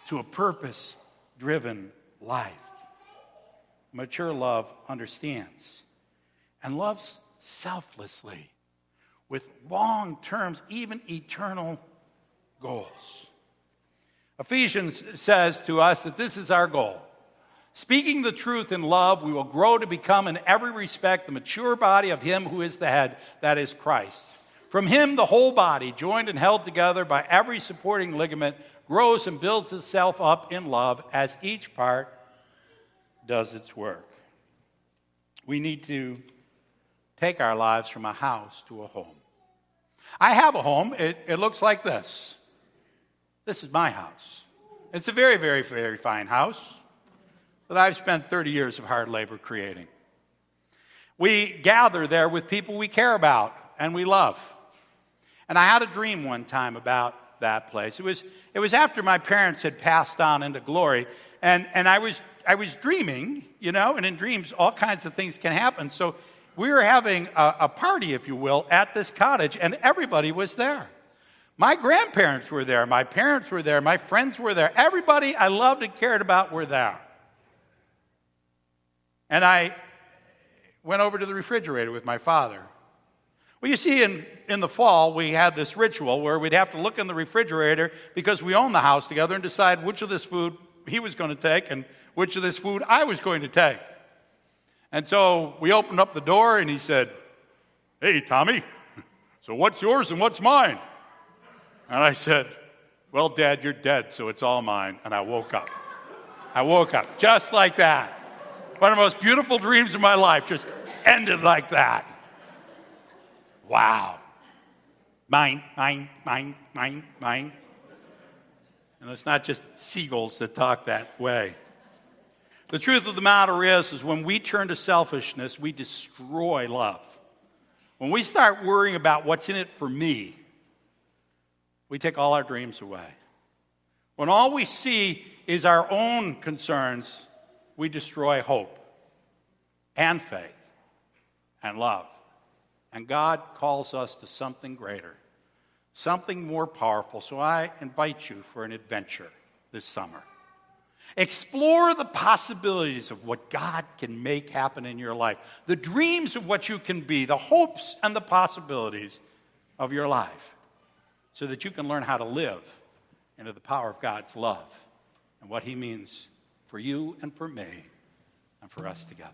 to a purpose driven life. Mature love understands and loves selflessly with long terms, even eternal goals. Ephesians says to us that this is our goal. Speaking the truth in love, we will grow to become, in every respect, the mature body of Him who is the head, that is Christ. From Him, the whole body, joined and held together by every supporting ligament, grows and builds itself up in love as each part does its work. We need to take our lives from a house to a home. I have a home. It, it looks like this. This is my house. It's a very, very, very fine house that I've spent 30 years of hard labor creating. We gather there with people we care about and we love. And I had a dream one time about that place. It was, it was after my parents had passed on into glory, and, and I, was, I was dreaming, you know, and in dreams, all kinds of things can happen. So we were having a, a party, if you will, at this cottage, and everybody was there. My grandparents were there, my parents were there, my friends were there. Everybody I loved and cared about were there. And I went over to the refrigerator with my father. Well, you see, in, in the fall, we had this ritual where we'd have to look in the refrigerator because we owned the house together and decide which of this food he was going to take and which of this food I was going to take. And so we opened up the door and he said, Hey, Tommy, so what's yours and what's mine? And I said, Well, Dad, you're dead, so it's all mine. And I woke up. I woke up just like that. One of the most beautiful dreams of my life just ended like that. Wow. Mine, mine, mine, mine, mine. And it's not just seagulls that talk that way. The truth of the matter is, is when we turn to selfishness, we destroy love. When we start worrying about what's in it for me, we take all our dreams away. When all we see is our own concerns, we destroy hope and faith and love. And God calls us to something greater, something more powerful. So I invite you for an adventure this summer. Explore the possibilities of what God can make happen in your life, the dreams of what you can be, the hopes and the possibilities of your life, so that you can learn how to live into the power of God's love and what He means for you and for me and for us together.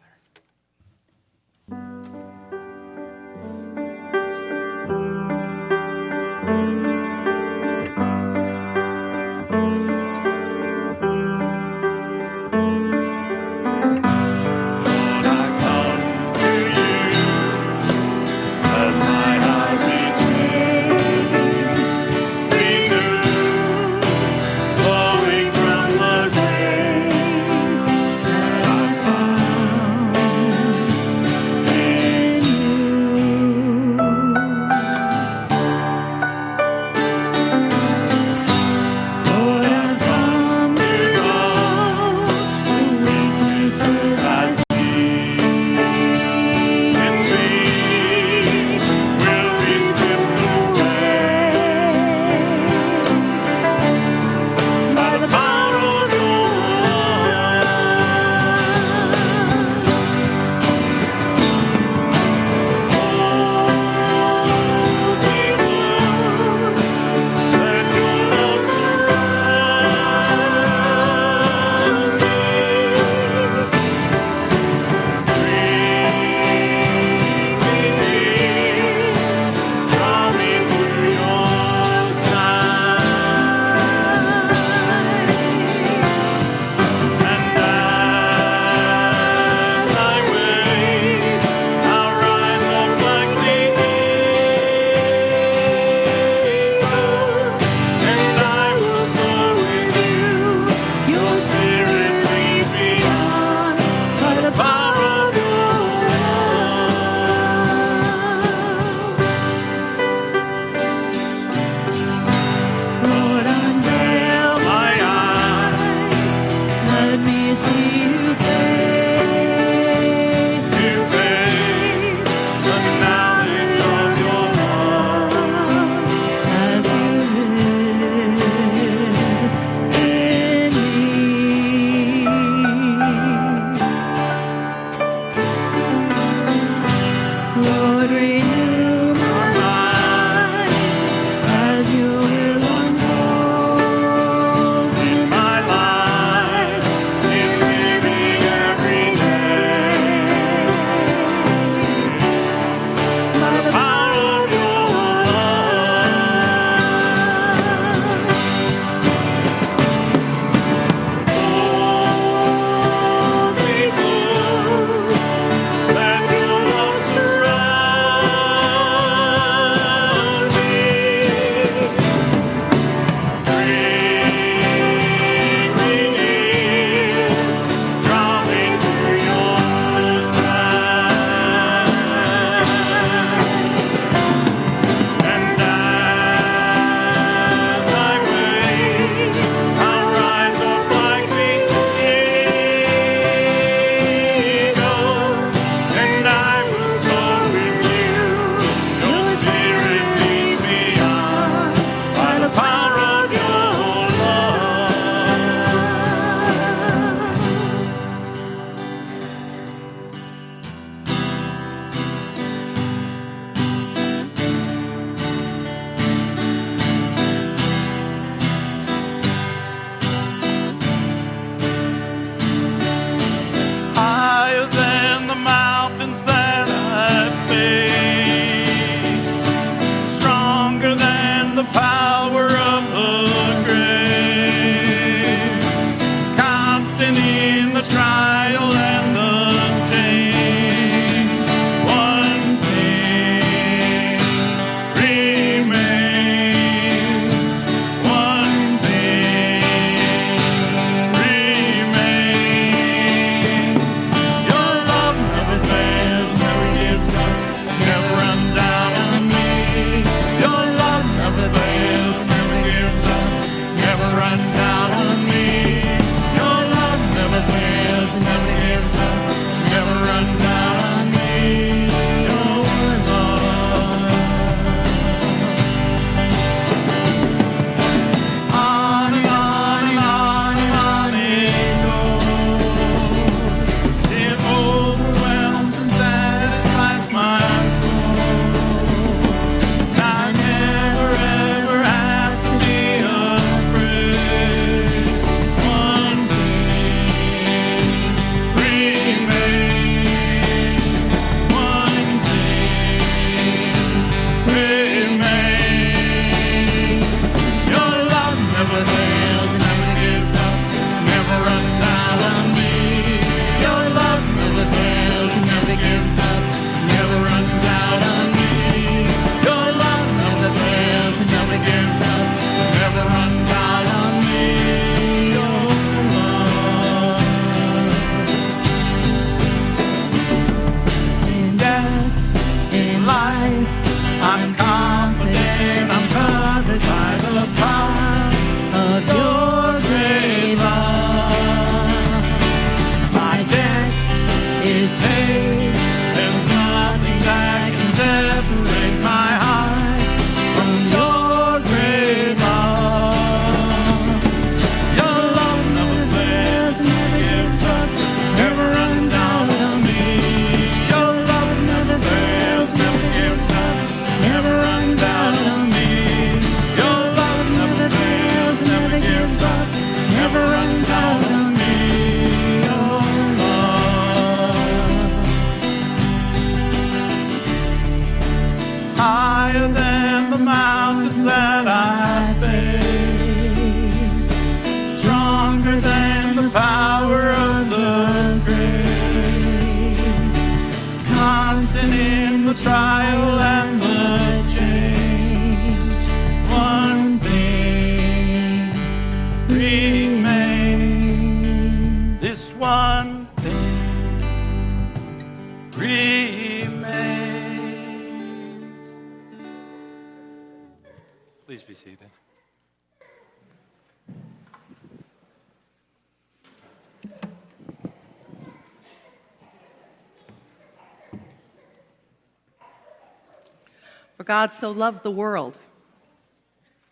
For God so loved the world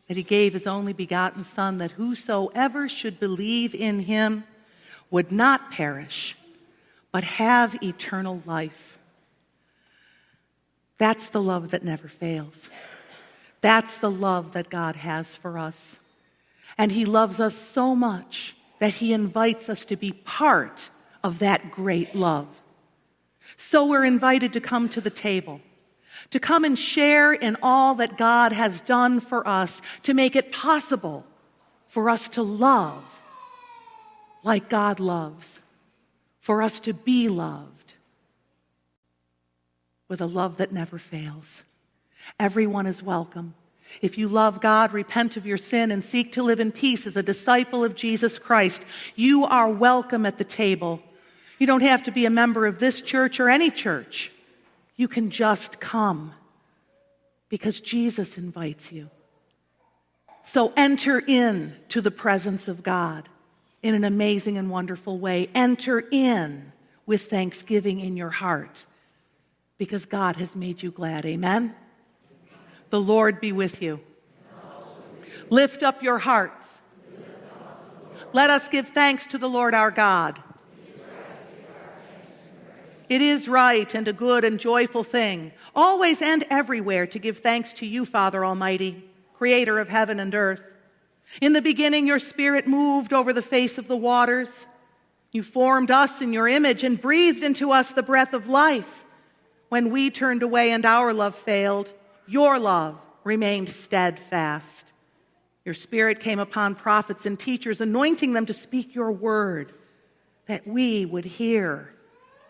that he gave his only begotten Son, that whosoever should believe in him would not perish, but have eternal life. That's the love that never fails. That's the love that God has for us. And he loves us so much that he invites us to be part of that great love. So we're invited to come to the table, to come and share in all that God has done for us, to make it possible for us to love like God loves, for us to be loved with a love that never fails. Everyone is welcome. If you love God, repent of your sin, and seek to live in peace as a disciple of Jesus Christ, you are welcome at the table. You don't have to be a member of this church or any church. You can just come because Jesus invites you. So enter in to the presence of God in an amazing and wonderful way. Enter in with thanksgiving in your heart because God has made you glad. Amen. The Lord be with you. Lift up your hearts. Let us give thanks to the Lord our God. It is right and a good and joyful thing, always and everywhere, to give thanks to you, Father Almighty, creator of heaven and earth. In the beginning, your spirit moved over the face of the waters. You formed us in your image and breathed into us the breath of life. When we turned away and our love failed, your love remained steadfast. Your spirit came upon prophets and teachers, anointing them to speak your word. that we would hear,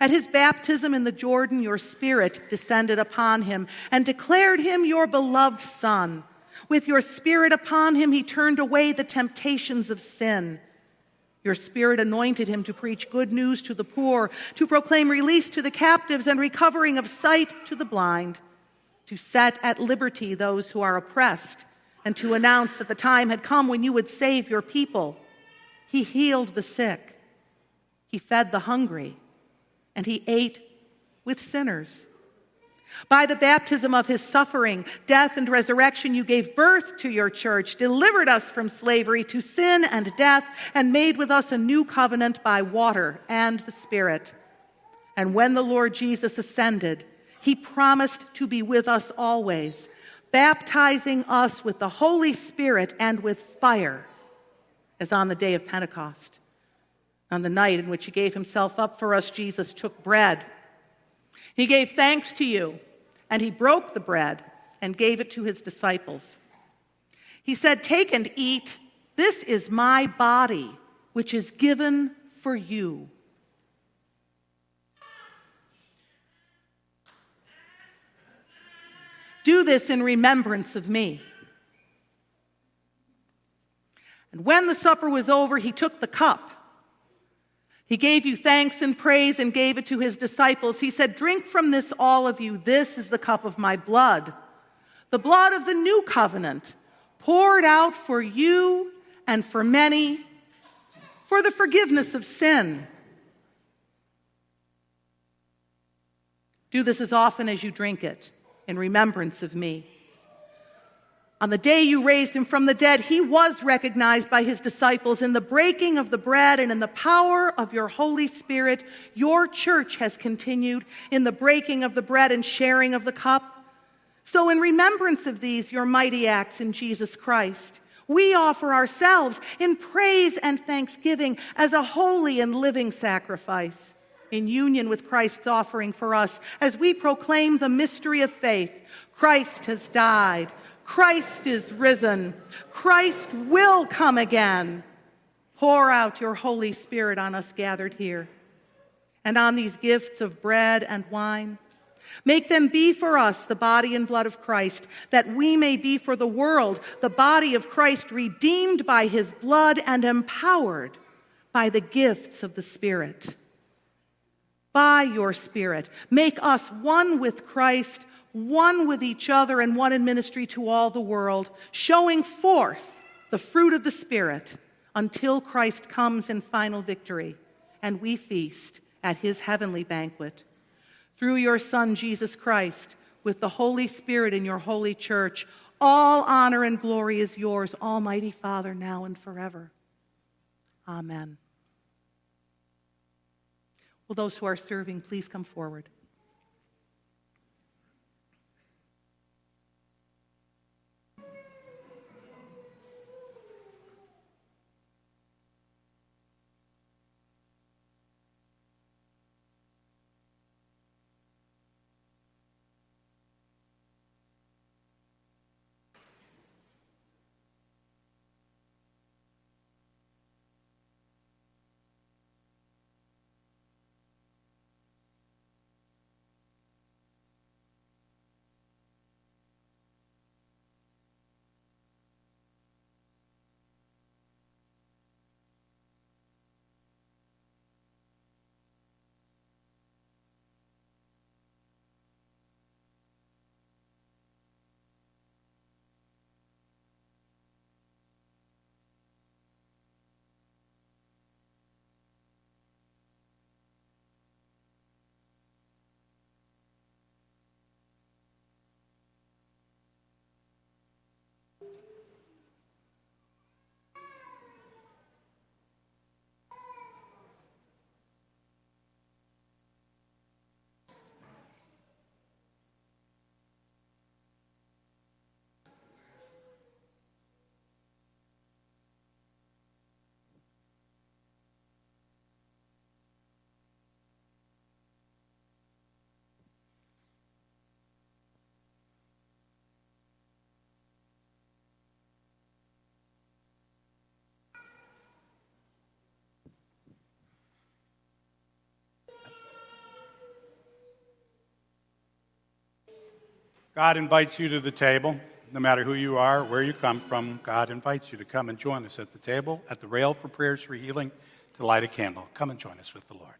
At his baptism in the Jordan, your spirit descended upon him and declared him your beloved Son. With your spirit upon him, he turned away the temptations of sin. Your spirit anointed him to preach good news to the poor, to proclaim release to the captives and recovering of sight to the blind, to set at liberty those who are oppressed, and to announce that the time had come when you would save your people. He healed the sick, he fed the hungry and he ate with sinners. By the baptism of his suffering, death, and resurrection, you gave birth to your church, delivered us from slavery to sin and death, and made with us a new covenant by water and the Spirit. And when the Lord Jesus ascended, he promised to be with us always, baptizing us with the Holy Spirit and with fire, as on the day of Pentecost. On the night in which he gave himself up for us, Jesus took bread. He gave thanks to you, and he broke the bread and gave it to his disciples. He said, Take and eat. This is my body, which is given for you. Do this in remembrance of me. And when the supper was over, he took the cup. He gave you thanks and praise and gave it to his disciples. He said, Drink from this, all of you. This is the cup of my blood, the blood of the new covenant, poured out for you and for many for the forgiveness of sin. Do this as often as you drink it in remembrance of me. On the day you raised him from the dead, he was recognized by his disciples in the breaking of the bread and in the power of your Holy Spirit. Your church has continued in the breaking of the bread and sharing of the cup. So, in remembrance of these, your mighty acts in Jesus Christ, we offer ourselves in praise and thanksgiving as a holy and living sacrifice in union with Christ's offering for us as we proclaim the mystery of faith. Christ has died. Christ is risen. Christ will come again. Pour out your Holy Spirit on us gathered here and on these gifts of bread and wine. Make them be for us the body and blood of Christ, that we may be for the world the body of Christ, redeemed by his blood and empowered by the gifts of the Spirit. By your Spirit, make us one with Christ one with each other and one in ministry to all the world, showing forth the fruit of the Spirit until Christ comes in final victory and we feast at his heavenly banquet. Through your Son, Jesus Christ, with the Holy Spirit in your holy church, all honor and glory is yours, Almighty Father, now and forever. Amen. Will those who are serving please come forward? God invites you to the table. No matter who you are, where you come from, God invites you to come and join us at the table, at the rail for prayers for healing, to light a candle. Come and join us with the Lord.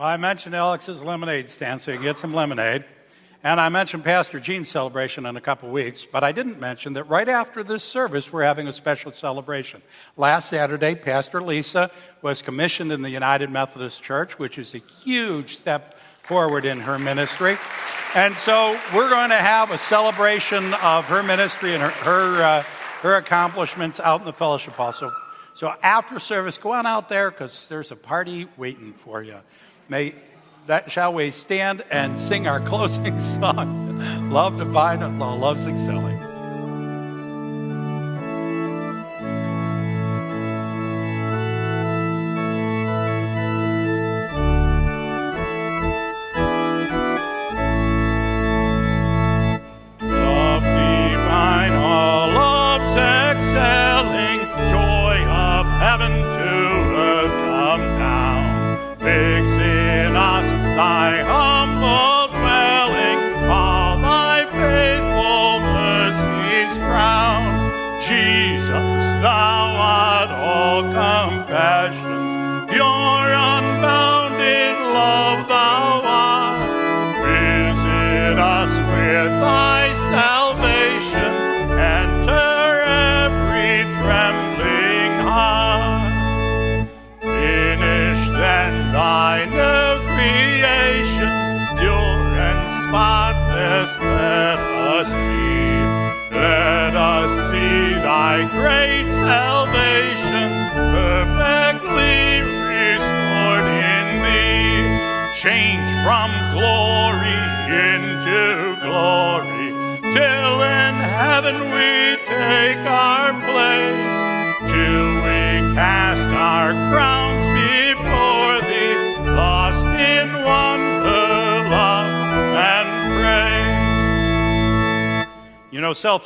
Well, I mentioned Alex's lemonade stand, so you can get some lemonade. And I mentioned Pastor Gene's celebration in a couple weeks, but I didn't mention that right after this service, we're having a special celebration. Last Saturday, Pastor Lisa was commissioned in the United Methodist Church, which is a huge step forward in her ministry. And so we're going to have a celebration of her ministry and her, her, uh, her accomplishments out in the fellowship hall. So, so after service, go on out there because there's a party waiting for you. May that shall we stand and sing our (laughs) closing song, Love Divine All Loves Excelling.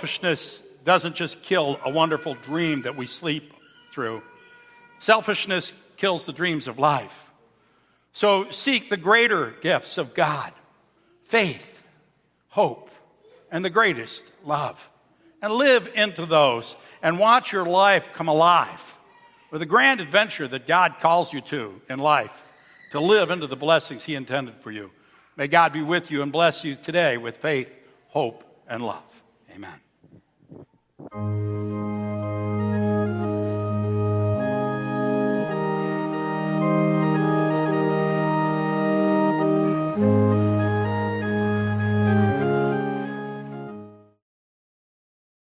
Selfishness doesn't just kill a wonderful dream that we sleep through. Selfishness kills the dreams of life. So seek the greater gifts of God faith, hope, and the greatest, love. And live into those and watch your life come alive with a grand adventure that God calls you to in life to live into the blessings He intended for you. May God be with you and bless you today with faith, hope, and love. Amen. うん。